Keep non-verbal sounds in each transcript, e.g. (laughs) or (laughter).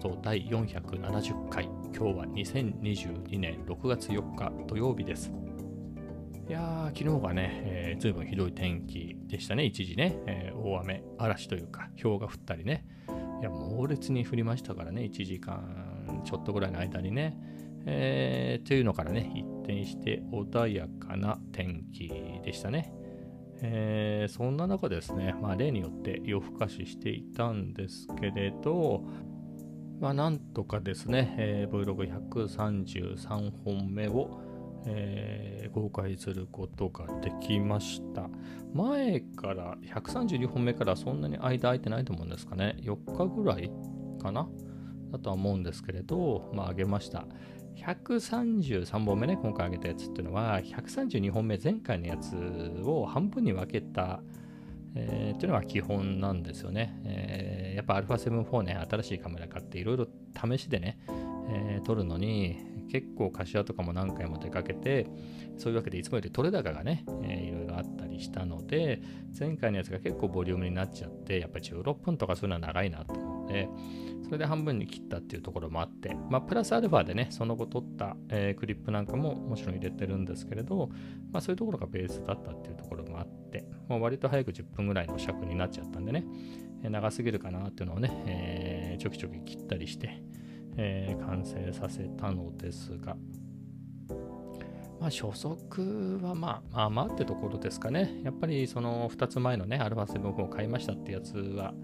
スト第470回。今日は2022年6月4日土曜日です。いやー、昨日がね、えー、ずいぶんひどい天気でしたね、一時ね、えー、大雨、嵐というか、氷が降ったりね。いや、猛烈に降りましたからね、1時間ちょっとぐらいの間にね。えー、というのからね、一転して穏やかな天気でしたね。えー、そんな中ですね、まあ、例によって夜更かししていたんですけれど、まあ、なんとかですね、えー、Vlog133 本目を、えー、公開することができました。前から132本目からそんなに間空いてないと思うんですかね。4日ぐらいかな？だとは思うんですけれど、まあ、上げました。133本目ね、今回上げたやつっていうのは、132本目、前回のやつを半分に分けた、えー、っていうのが基本なんですよね。えー、やっぱ α7-4 ね、新しいカメラ買っていろいろ試しでね、えー、撮るのに、結構柏とかも何回も出かけて、そういうわけでいつもより撮れ高がね、えー、いろいろあったりしたので、前回のやつが結構ボリュームになっちゃって、やっぱり16分とかそういうのは長いなと思うので、それで半分に切ったっていうところもあって、まあ、プラスアルファでね、その後取った、えー、クリップなんかももちろん入れてるんですけれど、まあ、そういうところがベースだったっていうところもあって、もう割と早く10分ぐらいの尺になっちゃったんでね、長すぎるかなっていうのをね、えー、ちょきちょき切ったりして、えー、完成させたのですが、まあ、初速はまあまあまあってところですかね。やっぱりその2つ前のね、α7 を買いましたってやつは、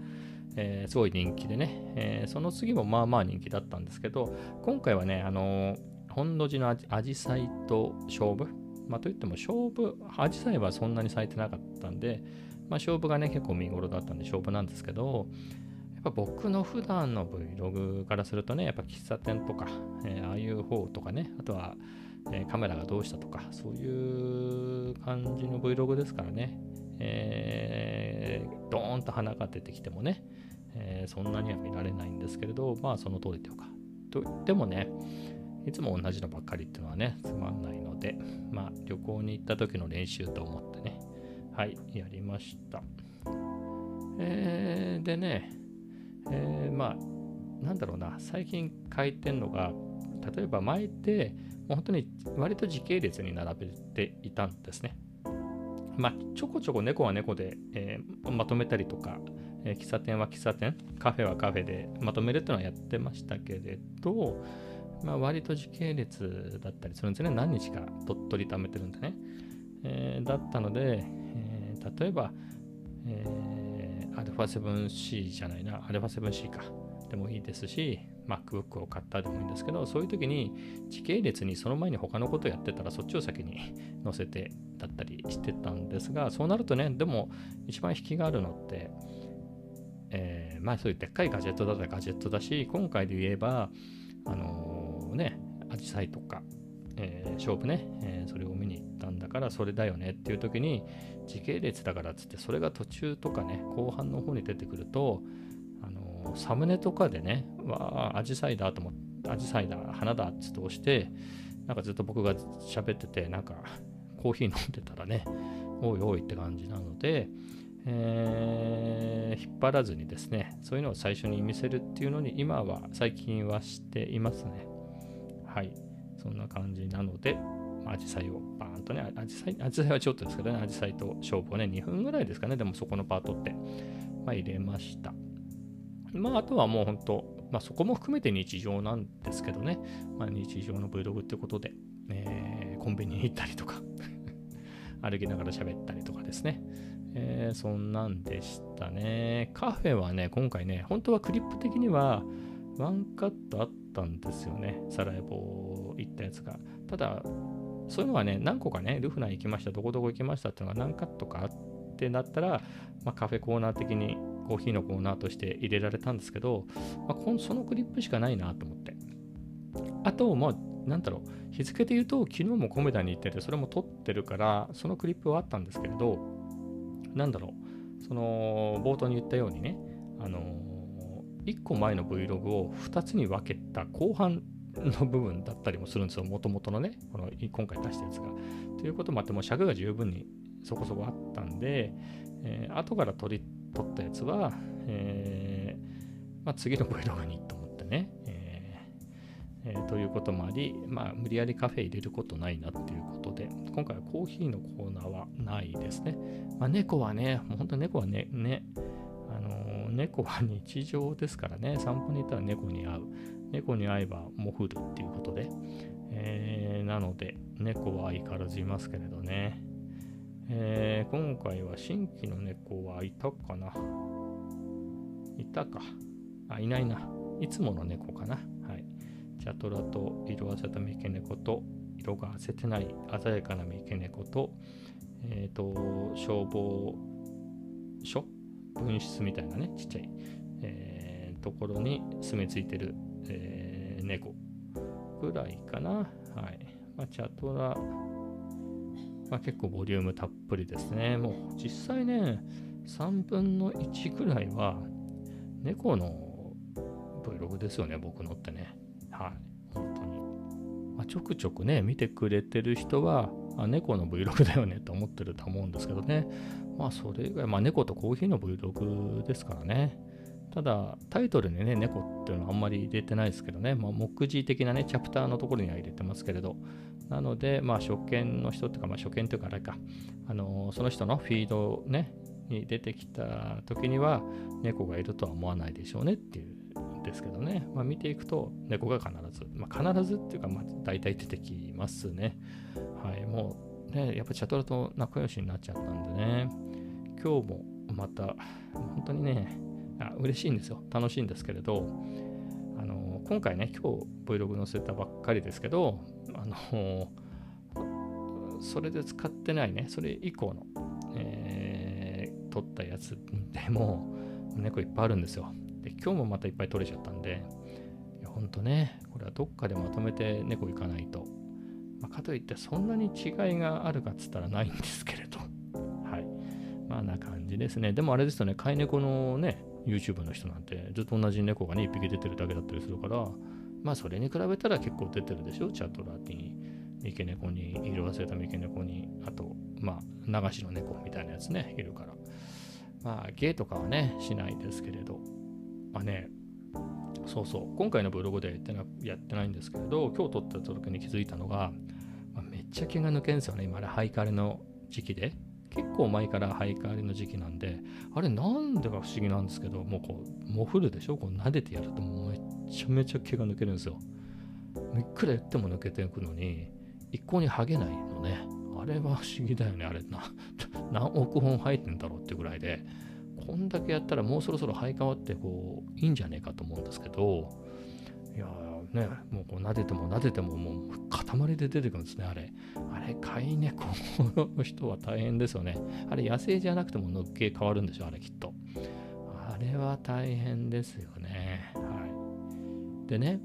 えー、すごい人気でね、えー、その次もまあまあ人気だったんですけど、今回はね、あのー、本土寺のアジサイと勝負、まあ、といっても勝負、アジサイはそんなに咲いてなかったんで、まあ、勝負がね、結構見頃だったんで勝負なんですけど、やっぱ僕の普段の Vlog からするとね、やっぱ喫茶店とか、えー、ああいう方とかね、あとは、えー、カメラがどうしたとか、そういう感じの Vlog ですからね、えー、ドーンと花が出てきてもね、えー、そんなには見られないんですけれど、まあその通りというか。と言ってもね、いつも同じのばっかりっていうのはね、つまんないので、まあ旅行に行った時の練習と思ってね、はい、やりました。えー、でね、えー、まあ、なんだろうな、最近書いてんのが、例えば前って、もう本当に割と時系列に並べていたんですね。まあ、ちょこちょこ猫は猫で、えー、まとめたりとか、えー、喫茶店は喫茶店、カフェはカフェでまとめるっていうのはやってましたけれど、まあ、割と時系列だったりするんですね。何日か鳥取貯めてるんでね。えー、だったので、えー、例えば、えー、α7C じゃないな、α7C か。でもいいですし、MacBook を買ったでもいいんですけど、そういう時に時系列にその前に他のことやってたらそっちを先に載せてだったりしてたんですが、そうなるとね、でも一番引きがあるのって、えー、まあそういうでっかいガジェットだったらガジェットだし、今回で言えば、あのー、ね、アジサイとか、えー、勝負ね、えー、それを見に行ったんだからそれだよねっていう時に時系列だからっつってそれが途中とかね後半の方に出てくるとあのサムネとかでねわあアジサイだと思ってアジサイだ花だっつって押してなんかずっと僕が喋っててなんかコーヒー飲んでたらねおいおいって感じなのでえー、引っ張らずにですね、そういうのを最初に見せるっていうのに今は最近はしていますね。はい。そんな感じなので、アジサイをバーンとね、アジサイ、アジサイはちょっとですけどね、アジサイと勝負をね、2分ぐらいですかね、でもそこのパートって、まあ、入れました。まあ、あとはもう本当、まあ、そこも含めて日常なんですけどね、まあ、日常の Vlog ってことで、えー、コンビニに行ったりとか (laughs) 歩きながら喋ったりとかですね、えー、そんなんでしたね。カフェはね、今回ね、本当はクリップ的にはワンカットあったんですよね。サラエボ行ったやつが。ただ、そういうのはね、何個かね、ルフナ行きました、どこどこ行きましたっていうのが何カットかあってなったら、まあ、カフェコーナー的にコーヒーのコーナーとして入れられたんですけど、まあ、そのクリップしかないなと思って。あと、まあ、なんだろう、日付で言うと、昨日もコメダに行ってて、それも撮ってるから、そのクリップはあったんですけれど、なんだろう、その冒頭に言ったようにね、あのー、1個前の Vlog を2つに分けた後半の部分だったりもするんですよ、もともとのね、この今回出したやつが。ということもあって、もう尺が十分にそこそこあったんで、えー、後から取り取ったやつは、えーまあ、次の Vlog にと思ってね。えーえー、ということもあり、まあ、無理やりカフェ入れることないなっていうことで、今回はコーヒーのコーナーはないですね。まあ、猫はね、本当猫はね、ね、あの、猫は日常ですからね、散歩に行ったら猫に会う。猫に会えばもう降るっていうことで、えー、なので、猫は相変わらずいますけれどね。えー、今回は新規の猫はいたかな？いたか。あ、いないな。いつもの猫かな？はい。チャトラと色あせた三毛猫と、色があせてない鮮やかな三毛猫と、えっ、ー、と、消防署？分室みたいなね、ちっちゃい、えー、ところに住み着いてる、え、猫ぐらいかな。はい。まあ、チャトラ、まあ、結構ボリュームたっぷりですね。もう実際ね、3分の1ぐらいは猫の Vlog ですよね、僕のってね。はい、本当に。まあ、ちょくちょくね、見てくれてる人は、あ猫の Vlog だよねと思ってると思うんですけどね。まあ、それ以外、まあ、猫とコーヒーの Vlog ですからね。ただ、タイトルにね、猫っていうのはあんまり入れてないですけどね、まあ、目次的なね、チャプターのところには入れてますけれど、なので、まあ、初見の人っていうか、まあ、初見というか、あれか、あのー、その人のフィードね、に出てきた時には、猫がいるとは思わないでしょうねっていうんですけどね、まあ、見ていくと、猫が必ず、まあ、必ずっていうか、まあ、大体出てきますね。はい、もうね、やっぱチャトラと仲良しになっちゃったんでね、今日もまた、本当にね、あ嬉しいんですよ。楽しいんですけれど、あの今回ね、今日 Vlog 載せたばっかりですけど、あのそれで使ってないね、それ以降の、えー、撮ったやつでも猫いっぱいあるんですよ。で、今日もまたいっぱい撮れちゃったんで、いや、ほんとね、これはどっかでまとめて猫行かないと。まあ、かといってそんなに違いがあるかっつったらないんですけれど。はい。まあな感じですね。でもあれですよね、飼い猫のね、YouTube の人なんてずっと同じ猫がね、1匹出てるだけだったりするから、まあそれに比べたら結構出てるでしょ、チャットラーティに、三毛猫に、色忘れた三毛猫に、あと、まあ流しの猫みたいなやつね、いるから。まあゲイとかはね、しないですけれど、まあね、そうそう、今回のブログでやってなやってないんですけれど、今日撮った時に気づいたのが、まあ、めっちゃ毛が抜けんですよね、今ね、ハイカレの時期で。結構前から生え変わりの時期なんで、あれなんでか不思議なんですけど、もうこう、もふるでしょ？こう撫でてやるともうめちゃめちゃ毛が抜けるんですよ。いくらやっても抜けていくのに、一向に剥げないのね。あれは不思議だよね、あれな。(laughs) 何億本生えてんだろうってぐらいで、こんだけやったらもうそろそろ生え変わってこう、いいんじゃねえかと思うんですけど、いやね、もうこう撫でても撫でてももう塊で出てくるんですね、あれ。あれ、飼い猫の人は大変ですよね。あれ、野生じゃなくてものっけ変わるんでしょ、あれきっと。あれは大変ですよね。はい。でね、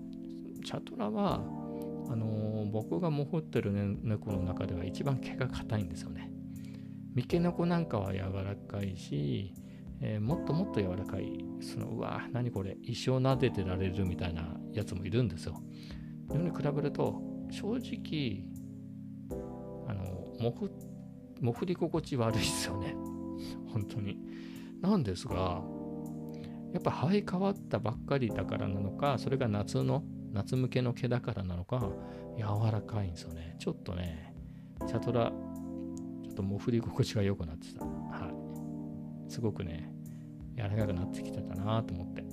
チャトラは、あのー、僕がもほってる、ね、猫の中では一番毛が硬いんですよね。三毛猫なんかは柔らかいし、えー、もっともっと柔らかい、その、うわ、何これ、一生撫でてられるみたいなやつもいるんですよ。それに比べると、正直、あの、もふ、もふり心地悪いですよね。(laughs) 本当に。なんですが、やっぱ生え変わったばっかりだからなのか、それが夏の、夏向けの毛だからなのか、柔らかいんですよね。ちょっとね、チャトラ、ちょっともふり心地が良くなってた。はい。すごくね、柔らかくなってきてたなと思って。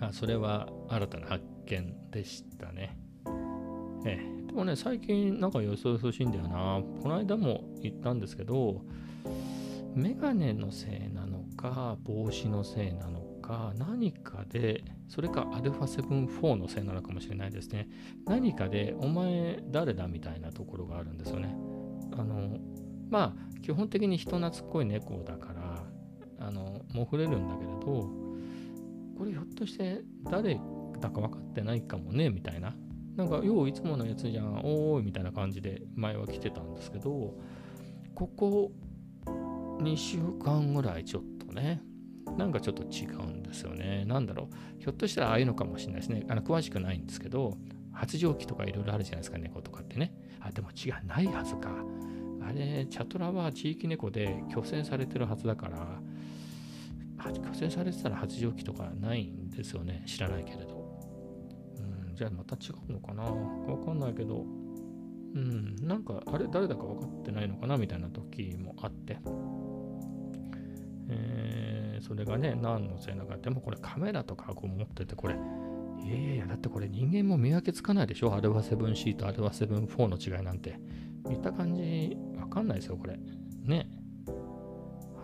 あそれは新たな発見でしたね。ええ、でもね、最近なんかよそよそしいんだよな。この間も言ったんですけど、メガネのせいなのか、帽子のせいなのか、何かで、それか α7-4 のせいなのかもしれないですね。何かで、お前誰だみたいなところがあるんですよね。あの、まあ、基本的に人懐っこい猫だから、あのもふれるんだけれどこれひょっとして誰だか分かってないかもねみたいな。なんかよういつものやつじゃんおーいみたいな感じで前は来てたんですけどここ2週間ぐらいちょっとねなんかちょっと違うんですよね。なんだろう。ひょっとしたらああいうのかもしれないですね。あの詳しくないんですけど発情期とかいろいろあるじゃないですか猫とかってね。あでも違うないはずか。あれチャトラは地域猫で虚勢されてるはずだから虚勢されてたら発情期とかないんですよね知らないけれどうんじゃあまた違うのかなわかんないけど、うん、なんか、あれ、誰だか分かってないのかなみたいな時もあって、えー、それがね、何のせいなか。でもこれカメラとかこう持ってて、これ、いやいやいや、だってこれ人間も見分けつかないでしょ？アルファ 7C とアルファ7-4の違いなんて。見た感じ、わかんないですよ、これ。ね。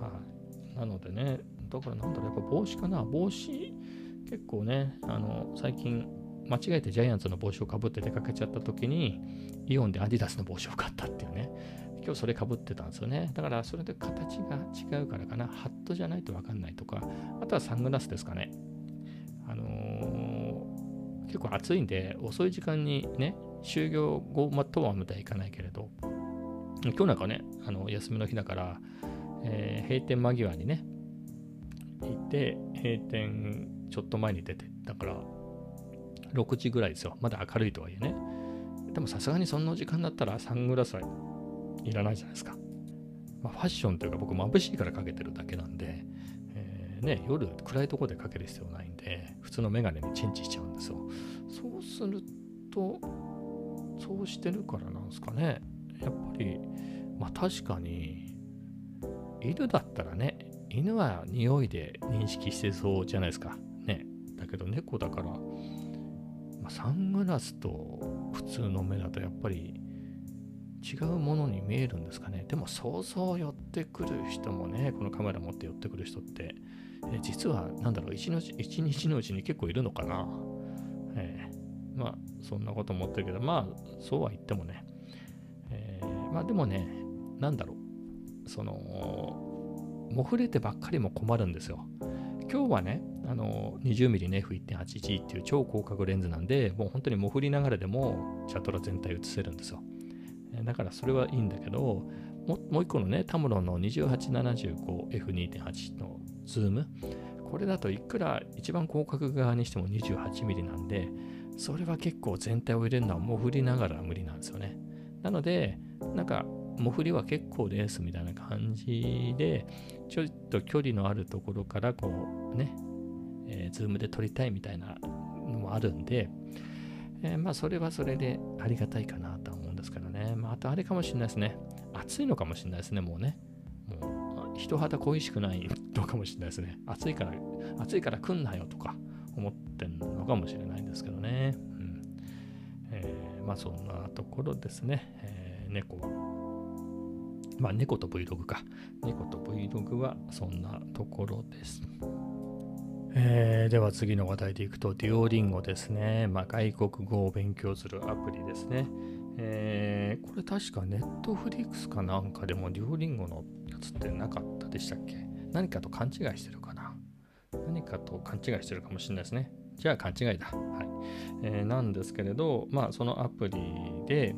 はい、なのでね、だからなんだろう、やっぱ帽子かな。帽子、結構ね、あの、最近、間違えてジャイアンツの帽子をかぶって出かけちゃった時に、イオンでアディダスの帽子を買ったっていうね。今日それかぶってたんですよね。だからそれで形が違うからかな。ハットじゃないとわかんないとか、あとはサングラスですかね。あのー、結構暑いんで、遅い時間にね、就業後、まとはまではいかないけれど、今日なんかね、あの休みの日だから、えー、閉店間際にね、いて、閉店ちょっと前に出て、だから、6時ぐらいですよ。まだ明るいとはいえね。でもさすがにそんな時間だったらサングラスはいらないじゃないですか。まあ、ファッションというか僕眩しいからかけてるだけなんで、えー、ね、夜暗いとこでかける必要ないんで、普通のメガネにチェンジしちゃうんですよ。そうすると、そうしてるからなんですかね。やっぱり、まあ確かに、犬だったらね、犬は匂いで認識してそうじゃないですか。ね。だけど猫だから、まあ、サングラスと普通の目だとやっぱり違うものに見えるんですかね。でも想像寄ってくる人もね、このカメラ持って寄ってくる人って、え実は何だろう一日、一日のうちに結構いるのかな。えー、まあ、そんなこと思ってるけど、まあ、そうは言ってもね。えー、まあでもね、なんだろう。その、もふれてばっかりも困るんですよ。今日はね、あの 20mm の F1.8G っていう超広角レンズなんで、もう本当にもふりながらでもチャトラ全体映せるんですよ。だからそれはいいんだけど、ももう一個のね、タムロンの 2875F2.8 のズーム、これだといくら一番広角側にしても 28mm なんで、それは結構全体を入れるのはもふりながら無理なんですよね。なので、なんかもふりは結構ですみたいな感じで、ちょっと距離のあるところからこうね、えー、ズームで撮りたいみたいなのもあるんで、えー、まあそれはそれでありがたいかなと思うんですけどね。まああとあれかもしれないですね。暑いのかもしれないですね、もうね。もう人肌恋しくないのかもしれないですね。暑いから、暑いから来んなよとか思ってんのかもしれないんですけどね。うんえー、まあそんなところですね。えー、猫はまあ、猫と Vlog か。猫と Vlog はそんなところです。えー、では次の話題でいくと、デュオリンゴですね。まあ、外国語を勉強するアプリですね。えー、これ確かネットフリックスかなんかでもデュオリンゴのやつってなかったでしたっけ？何かと勘違いしてるかな？何かと勘違いしてるかもしれないですね。じゃあ勘違いだ。はい。えー、なんですけれど、まあそのアプリで、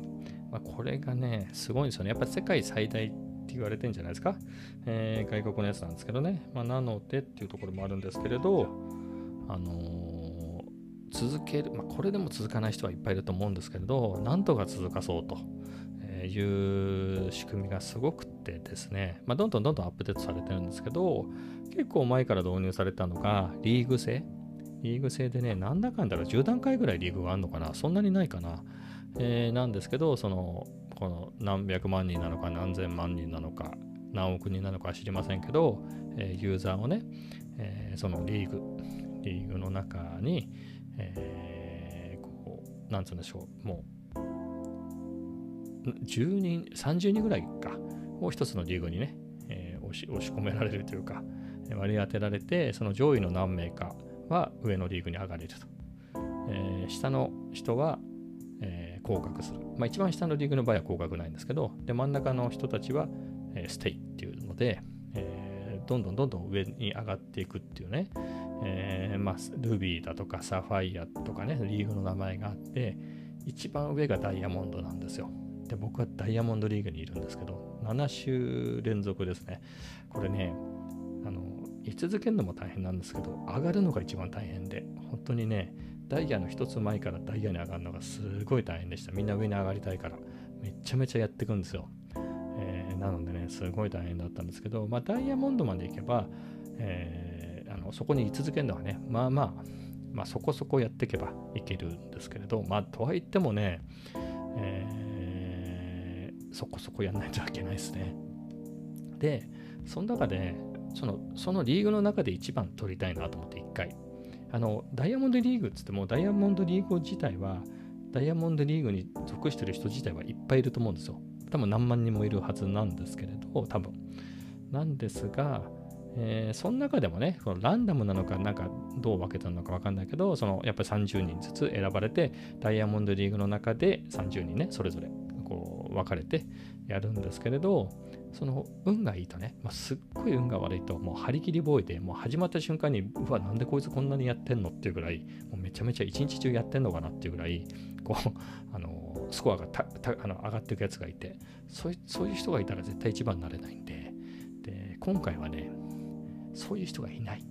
まあ、これがね、すごいんですよね。やっぱ世界最大って言われてんじゃないですか？えー、外国のやつなんですけどね。まあ、なのでっていうところもあるんですけれど、あのー、続ける、まあ、これでも続かない人はいっぱいいると思うんですけれど、なんとか続かそうと。いう仕組みがすごくてですね、まあ、どんどんどんどんアップデートされてるんですけど、結構前から導入されたのが、リーグ制。リーグ制でね、なんだかんだら10段階ぐらいリーグがあるのかなそんなにないかな。えー、なんですけど、その、この何百万人なのか何千万人なのか何億人なのか知りませんけど、えー、ユーザーをね、えー、そのリーグ、リーグの中に、えー、こう、なんつうんでしょう、もう、10人、30人ぐらいか、を一つのリーグにね、えー、押し押し込められるというか、割り当てられて、その上位の何名かは上のリーグに上がれると。えー、下の人は降格する。まあ、一番下のリーグの場合は降格ないんですけど、で真ん中の人たちは、えー、ステイっていうので、えー、どんどんどんどん上に上がっていくっていうね、えー、まあ、ルビーだとかサファイアとかね、リーグの名前があって、一番上がダイヤモンドなんですよ。で、僕はダイヤモンドリーグにいるんですけど、7週連続ですね。これね、あの、居続けるのも大変なんですけど、上がるのが一番大変で、本当にね、ダイヤの一つ前からダイヤに上がるのがすごい大変でした。みんな上に上がりたいから。めちゃめちゃやっていくんですよ。えー、なのでね、すごい大変だったんですけど、まあ、ダイヤモンドまで行けば、えー、あのそこに居続けるのはね、まあまあ、まあ、そこそこやっていけばいけるんですけれど、まあ、とはいってもね、えー、そこそこやんないといけないですね。で、その中で、そのそのリーグの中で一番取りたいなと思って、1回。あの、ダイヤモンドリーグっつっても、ダイヤモンドリーグ自体は、ダイヤモンドリーグに属してる人自体はいっぱいいると思うんですよ。多分何万人もいるはずなんですけれど、多分。なんですが、えー、その中でもね、そのランダムなのか、なんかどう分けたのか分かんないけど、そのやっぱり30人ずつ選ばれて、ダイヤモンドリーグの中で30人ね、それぞれこう分かれてやるんですけれど、その運がいいとね、まあ、すっごい運が悪いと、もう張り切りボーイで、もう始まった瞬間に、うわ、なんでこいつこんなにやってんの？っていうぐらい、もうめちゃめちゃ一日中やってんのかなっていうぐらい、こう、(laughs) あの、スコアがたあの上がっていくやつがいてそうい、そういう人がいたら絶対一番になれないんで、で、今回はね、そういう人がいない。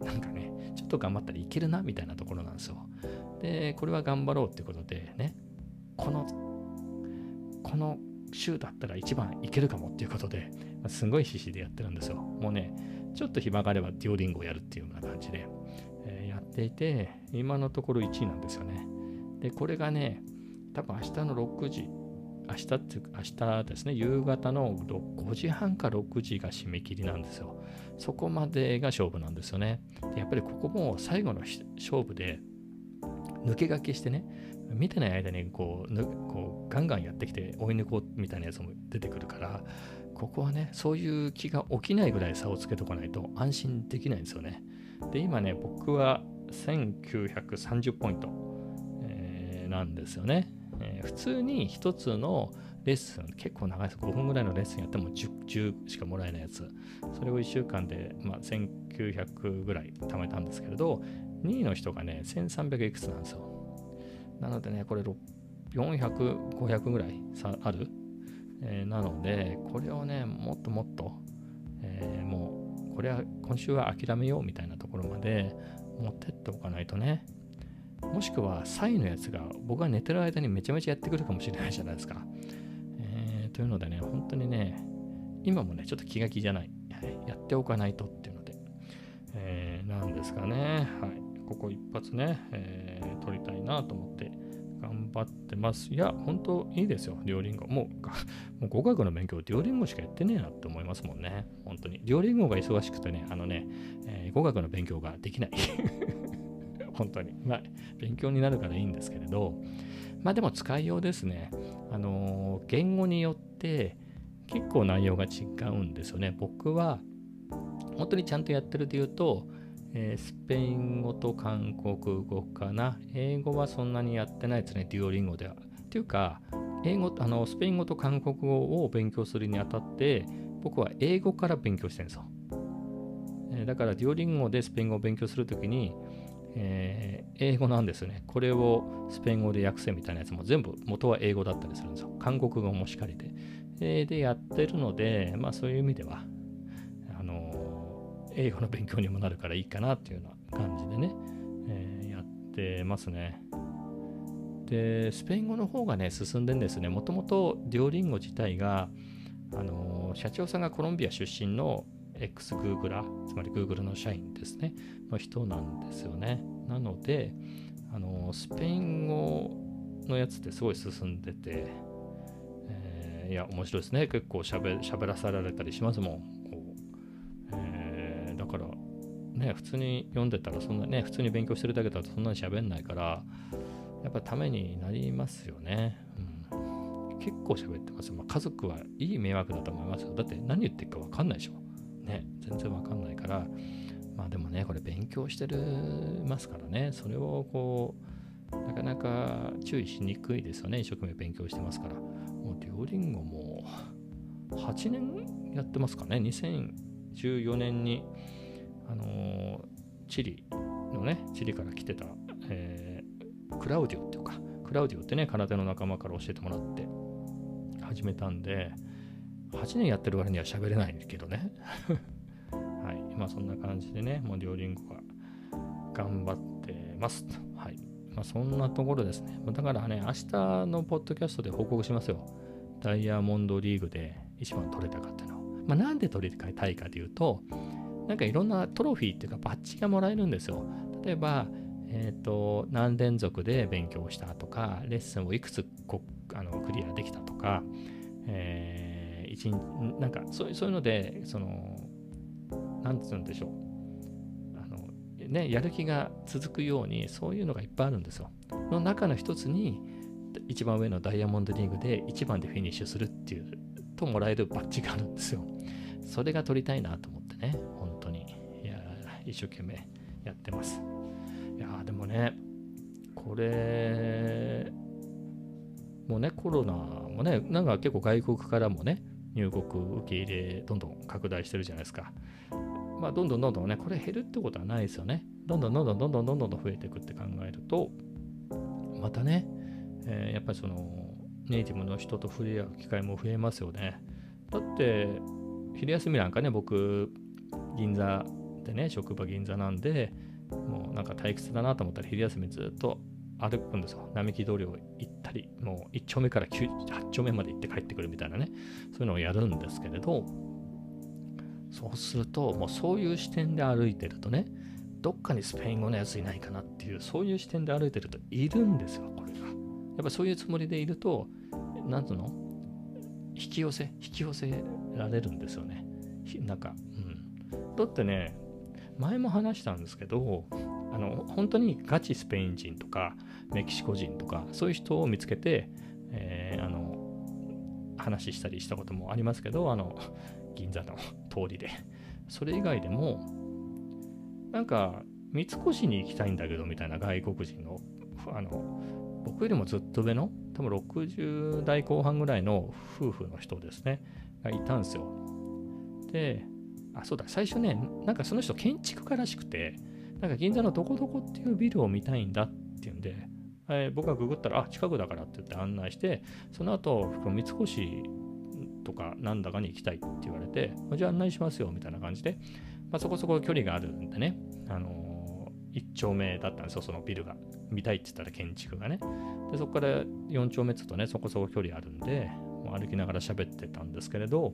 なんかね、ちょっと頑張ったらいけるな、みたいなところなんですよ。で、これは頑張ろうってことでね、この、この週だったら一番いけるかもっていうことで、すごい必死でやってるんですよ。もうね、ちょっと暇があればデュオリンゴをやるっていうような感じで、えー、やっていて、今のところ1位なんですよね。で、これがね、多分明日の6時、明日って、明日ですね、夕方の5時半か6時が締め切りなんですよ。そこまでが勝負なんですよね。でやっぱりここも最後の勝負で、抜け駆けしてね、見てない間にこうこうガンガンやってきて追い抜こうみたいなやつも出てくるからここはねそういう気が起きないぐらい差をつけとかないと安心できないんですよね。で今ね僕は1930ポイント、えー、なんですよね、えー、普通に1つのレッスン結構長いです。5分ぐらいのレッスンやっても 10, 10しかもらえないやつ。それを1週間で、まあ、1900ぐらい貯めたんですけれど2位の人がね1300いくつなんですよ。なのでね、これ400、500ぐらいある、えー、なので、これをね、もっともっと、えー、もう、これは今週は諦めようみたいなところまで持ってっておかないとね、もしくは、サイのやつが僕が寝てる間にめちゃめちゃやってくるかもしれないじゃないですか。えー、というのでね、本当にね、今もね、ちょっと気が気じゃない。やっておかないとっていうので、えー、なんですかね。はい。ここ一発ね、えー、取りたいなと思って頑張ってます。いや、本当いいですよ、デュオリンゴ。もう、(laughs) もう語学の勉強、デュオリンゴしかやってねえなって思いますもんね。本当に。デュオリンゴが忙しくてね、あのね、えー、語学の勉強ができない。(laughs) 本当に。まあ、勉強になるからいいんですけれど、まあでも使いようですね。あのー、言語によって結構内容が違うんですよね。僕は、本当にちゃんとやってるで言うと、えー、スペイン語と韓国語かな。英語はそんなにやってないですね、デュオリンゴでは。っていうか、英語あのスペイン語と韓国語を勉強するにあたって、僕は英語から勉強してるんですよ。え、だから、デュオリンゴでスペイン語を勉強するときに、えー、英語なんですよね。これをスペイン語で訳せみたいなやつも全部元は英語だったりするんですよ。韓国語もしかりで。え、でやってるので、まあそういう意味では、英語の勉強にもなるからいいかなっていうような感じでね、えー、やってますね。で、スペイン語の方がね、進んでんですね。もともとデュオリンゴ自体が、あの、社長さんがコロンビア出身の x グーグラつまり Google の社員ですね、の人なんですよね。なので、あの、スペイン語のやつってすごい進んでて、えー、いや、面白いですね。結構喋らされたりしますもん。ね、普通に読んでたらそんなね、普通に勉強してるだけだとそんなに喋んないから、やっぱためになりますよね。うん、結構喋ってます。まあ、家族はいい迷惑だと思いますよ。だって何言ってるか分かんないでしょ。ね、全然分かんないから、まあでもね、これ勉強してるますからね、それをこう、なかなか注意しにくいですよね。一生懸命勉強してますから。もうデュオリンゴも8年やってますかね。2014年にあの、チリのね、チリから来てた、えー、クラウディオっていうか、クラウディオってね、空手の仲間から教えてもらって始めたんで、8年やってる割には喋れないけどね。(laughs) はい。まあそんな感じでね、もう両リンゴが頑張ってますと。はい。まあそんなところですね。だからね、明日のポッドキャストで報告しますよ。ダイヤモンドリーグで一番取れたかっていうのを。まあなんで取りたいかというと、なんかいろんなトロフィーっていうかバッジがもらえるんですよ。例えば、えーと、何連続で勉強したとかレッスンをいくつこあのクリアできたとか、えー、一なんかそうそういうのでその何て言うんでしょうあの、ね、やる気が続くようにそういうのがいっぱいあるんですよ。の中の一つに一番上のダイヤモンドリーグで一番でフィニッシュするっていうともらえるバッジがあるんですよ。それが取りたいなと思ってね、一生懸命やってます。いや、でもね、これ、もうね、コロナもね、なんか結構外国からもね、入国受け入れ、どんどん拡大してるじゃないですか。まあ、どんどんどんどんね、これ減るってことはないですよね。どんどんどんどんどんどんどんどん増えていくって考えると、またね、えー、やっぱりそのネイティブの人と触れ合う機会も増えますよね。だって昼休みなんかね僕銀座でね職場銀座なんでもうなんか退屈だなと思ったら昼休みずっと歩くんですよ。並木通りを行ったり、もう1丁目から8丁目まで行って帰ってくるみたいなね、そういうのをやるんですけれど、そうすると、もうそういう視点で歩いてるとね、どっかにスペイン語のやついないかなっていう、そういう視点で歩いてるといるんですよ、これが。やっぱそういうつもりでいると、なんつうの？引き寄せ、引き寄せられるんですよね。なんか、うん。だってね、前も話したんですけど、あの、本当にガチスペイン人とか、メキシコ人とか、そういう人を見つけて、えー、あの、話したりしたこともありますけど、あの、銀座の通りで。それ以外でも、なんか、三越に行きたいんだけど、みたいな外国人の、あの、僕よりもずっと上の、多分60代後半ぐらいの夫婦の人ですね、がいたんですよ。で、あ、そうだ、最初ね、なんかその人建築家らしくて、なんか銀座のどこどこっていうビルを見たいんだっていうんで、えー、僕がググったら、あ、近くだからって言って案内して、その後、三越とかなんだかに行きたいって言われて、じゃあ案内しますよみたいな感じで、まあ、そこそこ距離があるんでね、あのー、1丁目だったんですよ、そのビルが。見たいって言ったら建築がね。で、そこから4丁目つとね、そこそこ距離あるんで、歩きながら喋ってたんですけれど、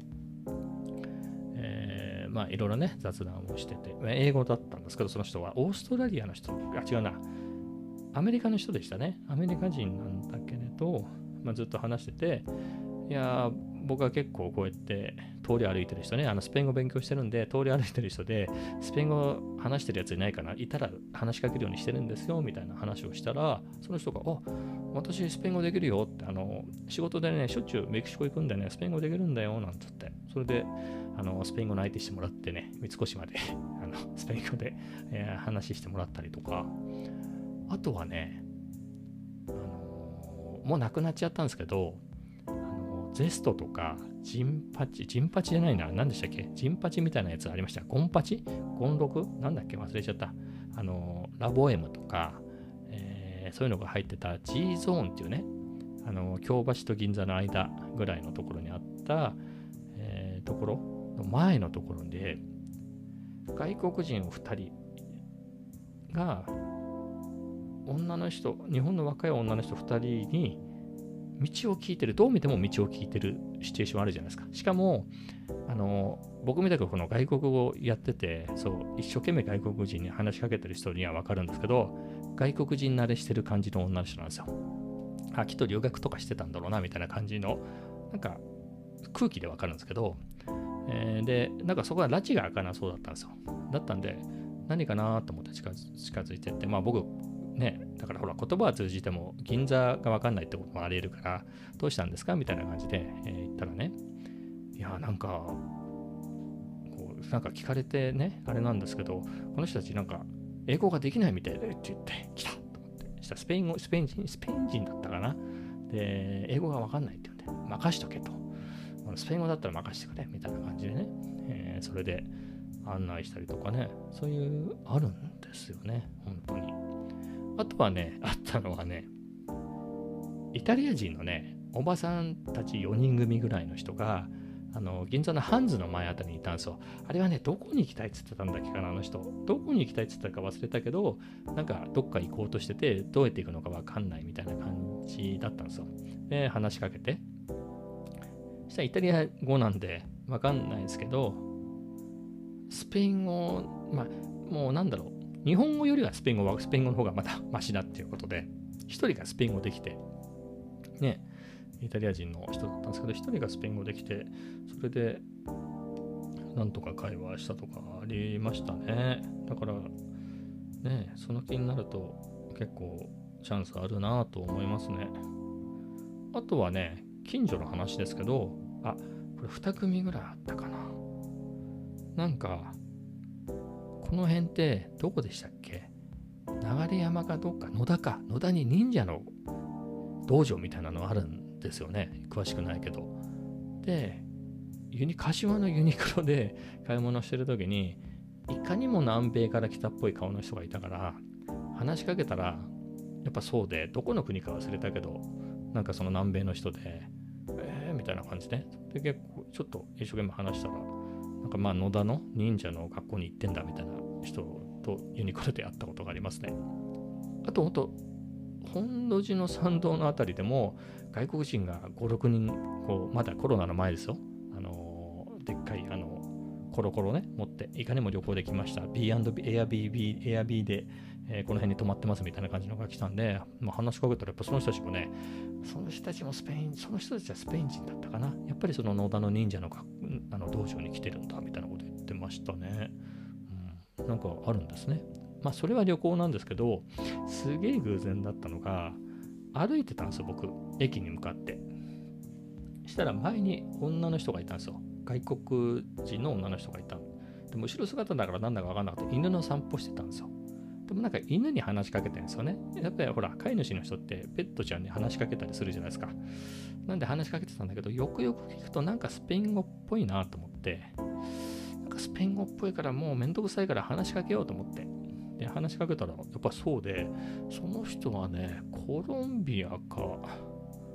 まあいろいろね、雑談をしてて、英語だったんですけど、その人は。オーストラリアの人、あ、違うな、アメリカの人でしたね。アメリカ人なんだけれど、まあ、ずっと話してて、いや僕は結構こうやって通り歩いてる人ね、あのスペイン語勉強してるんで、通り歩いてる人で、スペイン語話してるやついないかな、いたら話しかけるようにしてるんですよ、みたいな話をしたら、その人が、あ、私スペイン語できるよって、あの、仕事でね、しょっちゅうメキシコ行くんでね、スペイン語できるんだよ、なんつって、それで、あの、スペイン語の相手してもらってね、三越まで (laughs) あの、スペイン語で、えー、話してもらったりとか、あとはね、あのもうなくなっちゃったんですけど、あのゼストとか、ジンパチ、ジンパチじゃないな、何でしたっけ？ジンパチみたいなやつありました？ゴンパチ？ゴンロク？なんだっけ？忘れちゃった。あの、ラボエムとか、えー、そういうのが入ってた G ゾーンっていうね、あの、京橋と銀座の間ぐらいのところにあった、えー、ところの前のところで、外国人を2人が、女の人、日本の若い女の人2人に、道を聞いてる、どう見ても道を聞いてるシチュエーションあるじゃないですか。しかも、あの、僕みたくこの外国語をやってて、そう、一生懸命外国人に話しかけてる人にはわかるんですけど、外国人慣れしてる感じの女の人なんですよ。あ、きっと留学とかしてたんだろうな、みたいな感じの、なんか空気でわかるんですけど、えー、で、なんかそこは拉致が開かなそうだったんですよ。だったんで、何かなと思って近づいてって、まあ僕、ね、だからほら言葉は通じても銀座が分かんないってこともあり得るから、どうしたんですか？みたいな感じで、えー、言ったらね、いや、なんか、こう、なんか聞かれてね、あれなんですけど、この人たちなんか、英語ができないみたいでって言って、来たと思って、したスペイン語、スペイン人、スペイン人だったかな。で、英語が分かんないって言うんで、任しとけと。スペイン語だったら任してくれ、みたいな感じでね、えー、それで案内したりとかね、そういう、あるんですよね、本当に。あとはね、あったのはね、イタリア人のね、おばさんたち4人組ぐらいの人が、あの銀座のハンズの前あたりにいたんですよ。あれはね、どこに行きたいっつってたんだっけかな、あの人。どこに行きたいっつってたか忘れたけど、なんかどっか行こうとしてて、どうやって行くのかわかんないみたいな感じだったんですよ。で、話しかけて。そしたらイタリア語なんでわかんないですけど、スペイン語、まあ、もうなんだろう、日本語よりはスペイン語はスペイン語の方がまだマシだっていうことで、1人がスペイン語できて、ね、イタリア人の人だったんですけど、1人がスペイン語できて、それで、なんとか会話したとかありましたね。だから、ね、その気になると結構チャンスあるなと思いますね。あとはね、近所の話ですけど、あ、これ2組ぐらいあったかな。なんか、この辺ってどこでしたっけ？流山かどっか、野田か、野田に忍者の道場みたいなのあるんですよね。詳しくないけど。で、ユニ柏のユニクロで (laughs) 買い物してる時に、いかにも南米から来たっぽい顔の人がいたから、話しかけたら、やっぱそうで、どこの国か忘れたけど、なんかその南米の人で、みたいな感じで、で結構ちょっと一生懸命話したら、なんかまあ野田の忍者の学校に行ってんだみたいな人とユニクロで会ったことがありますね。あと、ほんと、本土寺の参道のあたりでも外国人が5、6人、こうまだコロナの前ですよ。あのでっかい、あのコロコロね、持って、いかにも旅行できました。B&B、Airbnb、Airbnb で、えーこの辺に泊まってますみたいな感じのが来たんで、まあ、話しかけたら、やっぱその人たちもね、その人たちもスペイン、その人たちはスペイン人だったかな。やっぱりその野田の忍者のあの道場に来てるんだみたいなこと言ってましたね。うん、なんかあるんですね。まあ、それは旅行なんですけど、すげえ偶然だったのが、歩いてたんですよ、僕、駅に向かって。したら前に女の人がいたんですよ。外国人の女の人がいた。でも後ろ姿だからなんだか分かんなくて、犬の散歩してたんですよ。でもなんか犬に話しかけてるんですよね。やっぱりほら、飼い主の人ってペットちゃんに話しかけたりするじゃないですか。なんで話しかけてたんだけど、よくよく聞くとなんかスペイン語っぽいなと思って、なんかスペイン語っぽいからもうめんどくさいから話しかけようと思って。で、話しかけたらやっぱそうで、その人はね、コロンビアか、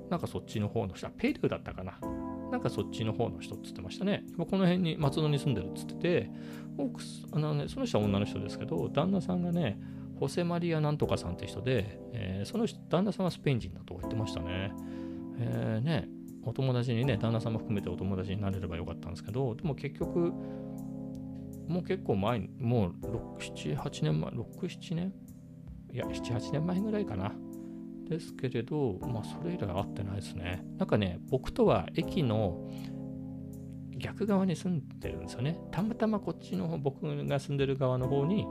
なんかそっちの方の人、あペルーだったかな。なんかそっちの方の人っつってましたね。この辺に松戸に住んでるっつってて、あのね、その人は女の人ですけど、旦那さんがね、ホセマリアなんとかさんって人で、えーその人旦那さんはスペイン人だと言ってましたね。えーね、お友達にね、旦那さんも含めてお友達になれればよかったんですけど、でも結局、もう結構前、もう6、7、8年前、6、7年？いや、7、8年前ぐらいかな。ですけれど、まあ、それ以来会ってないですね。なんかね、僕とは駅の逆側に住んでるんですよね。たまたまこっちの方、僕が住んでる側の方に、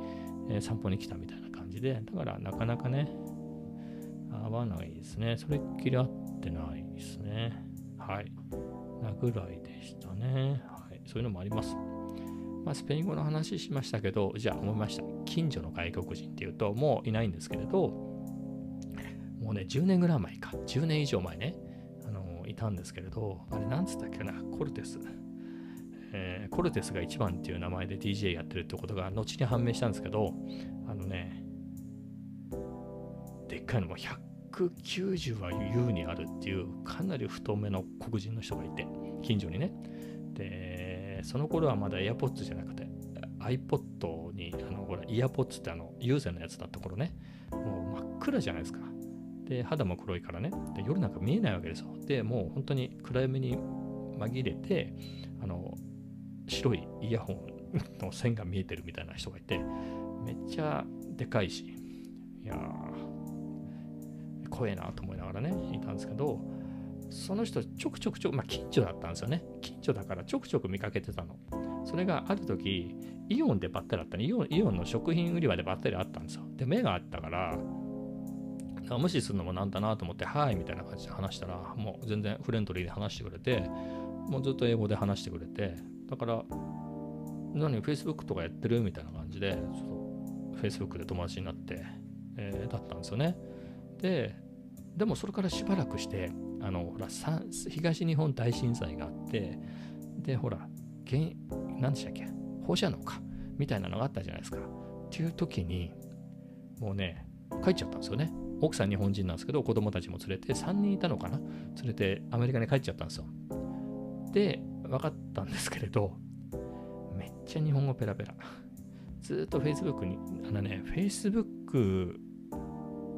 えー散歩に来たみたいな感じで、だからなかなかね、会わないですね。それっきり会ってないですね。はい。なぐらいでしたね。はい。そういうのもあります。まあ、スペイン語の話しましたけど、じゃあ思いました。近所の外国人っていうと、もういないんですけれど、もうね、10年ぐらい前か、10年以上前ね、あのいたんですけれど、あれ、なんつったっけな、コルテス。えーコルテスが一番っていう名前で DJ やってるってことが後に判明したんですけど、あのね、でっかいのも190は優にあるっていうかなり太めの黒人の人がいて、近所にね。で、その頃はまだ AirPods じゃなくて、iPod に、あの、ほら、イヤポッツってあの、有線のやつだった頃ね、もう真っ暗じゃないですか。で、肌も黒いからね。で、夜なんか見えないわけですよ。で、もう本当に暗闇に紛れて、あの、白いイヤホンの線が見えてるみたいな人がいて、めっちゃでかいし、いやー、怖えなと思いながらね、いたんですけど、その人ちょくちょくちょく、まあ近所だったんですよね。近所だからちょくちょく見かけてたの。それがある時、イオンでばったりあったね。イオンイオンの食品売り場でばったりあったんですよ。で、目があったから、無視するのもなんだなと思って、はいみたいな感じで話したら、もう全然フレンドリーで話してくれて、もうずっと英語で話してくれて、だから、何、Facebook とかやってるみたいな感じで、ちょっと Facebook で友達になって、えーだったんですよね。で、でもそれからしばらくして、あの、ほら、東日本大震災があって、で、ほら、原何でしたっけ放射能かみたいなのがあったじゃないですか。っていう時に、もうね、帰っちゃったんですよね。奥さん日本人なんですけど、子供たちも連れて、3人いたのかな？連れてアメリカに帰っちゃったんですよ。で、分かったんですけれど、めっちゃ日本語ペラペラ。ずっと Facebook に、あのね、Facebook、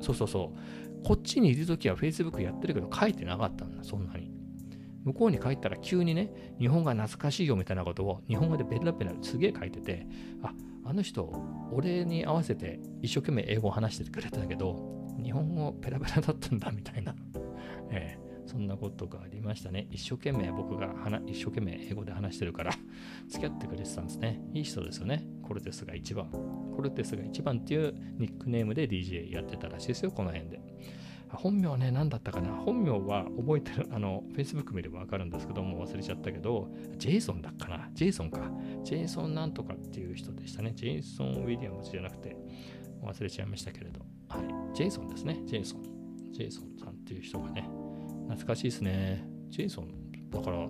そうそうそう、こっちにいるときは Facebook やってるけど書いてなかったんだ、そんなに。向こうに帰ったら急にね、日本が懐かしいよみたいなことを日本語でペラペラすげえ書いてて、あ、あの人、俺に合わせて一生懸命英語を話してくれたけど、日本語ペラペラだったんだみたいな、(laughs) えー、そんなことがありましたね。一生懸命僕が一生懸命英語で話してるから付き合ってくれてたんですね。いい人ですよね。コルテスが一番。コルテスが一番っていうニックネームで DJ やってたらしいですよ、この辺で。本名はね、何だったかな本名は覚えてる、あの、Facebook 見ればわかるんですけども、忘れちゃったけど、ジェイソンだっかなジェイソンか。ジェイソンなんとかっていう人でしたね。ジェイソン・ウィリアムズじゃなくて、忘れちゃいましたけれど。はい。ジェイソンですね。ジェイソン。ジェイソンさんっていう人がね、懐かしいですね。ジェイソン、だから、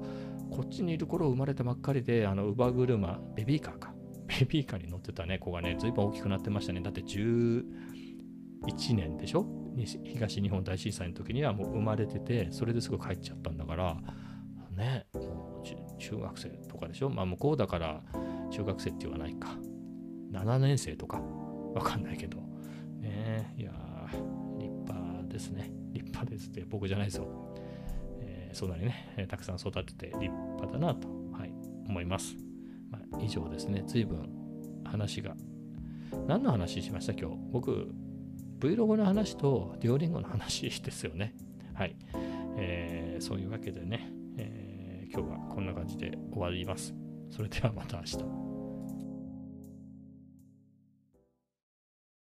こっちにいる頃生まれたばっかりで、あの、乳母車、ベビーカーか。ベビーカーに乗ってたね、がね、ずいぶん大きくなってましたね。だって11年でしょ？東日本大震災の時にはもう生まれてて、それですぐ帰っちゃったんだから、ね、もう中学生とかでしょ？まあ向こうだから中学生って言わないか。7年生とか？わかんないけど。ですね。立派ですって僕じゃないですよ。えー、そんなにね、たくさん育てて立派だなと、はい、思います。まあ、以上ですね。随分話が。何の話しました今日？僕 Vlog の話とデュオリンゴの話ですよね。はい。えー、そういうわけでね、えー、今日はこんな感じで終わります。それではまた明日。